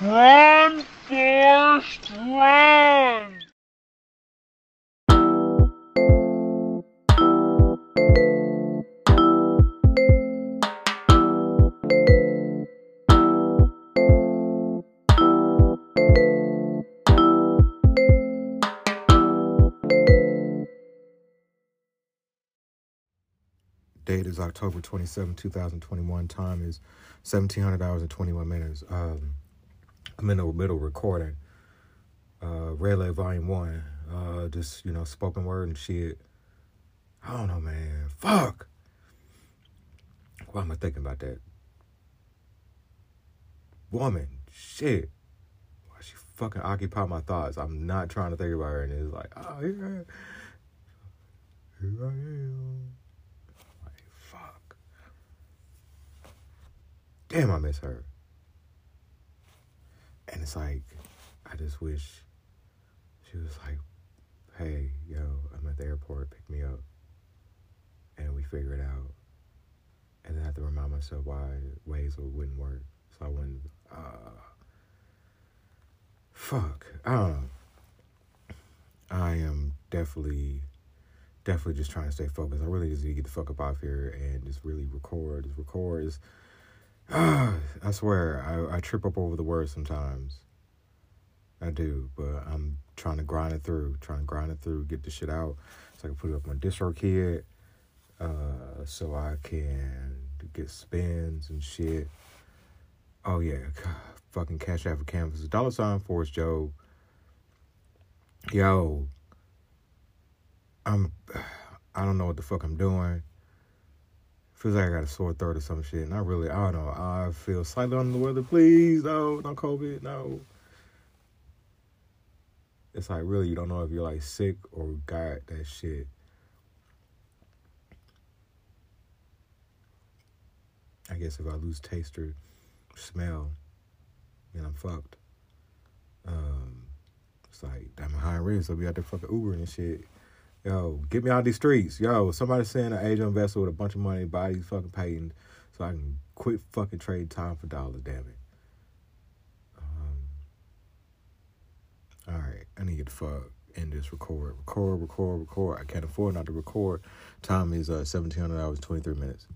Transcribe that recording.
Run, Forrest, run! Date is October 27, 2021. Time is 1700 hours and 21 minutes. Um, I'm in the middle recording. Uh, Relay Volume 1. Uh, just, you know, spoken word and shit. I don't know, man. Fuck. Why am I thinking about that? Woman. Shit. Why she fucking occupy my thoughts? I'm not trying to think about her. And it's like, oh, here, here I am. Fuck. Damn, I miss her. And it's like, I just wish she was like, hey, yo, I'm at the airport, pick me up. And we figure it out. And then I have to remind myself why ways wouldn't work. So I wouldn't, uh, fuck. I don't know. I am definitely, definitely just trying to stay focused. I really just need to get the fuck up off here and just really record. Just record. Just, I swear, I, I trip up over the words sometimes. I do, but I'm trying to grind it through, trying to grind it through, get the shit out so I can put it up on DistroKid, uh, so I can get spins and shit. Oh yeah, God, fucking Cash App for Canvas, dollar sign Forrest Job. Yo, I'm, I don't know what the fuck I'm doing. Feels like I got a sore throat or some shit, I really, I don't know. I feel slightly under the weather. Please, no, no COVID, no it's like really you don't know if you're like sick or got that shit. I guess if I lose taste or smell, then I'm fucked. Um, it's like I'm high risk, so we out there fucking Uber and shit. Yo, get me out these streets. Yo, somebody send an Asian vessel with a bunch of money, buy these fucking patents, so I can quit fucking trade time for dollars. Damn it. all right, I need to fuck in this record, record, record, record. I can't afford not to record. Time is uh, 1700 hours, 23 minutes.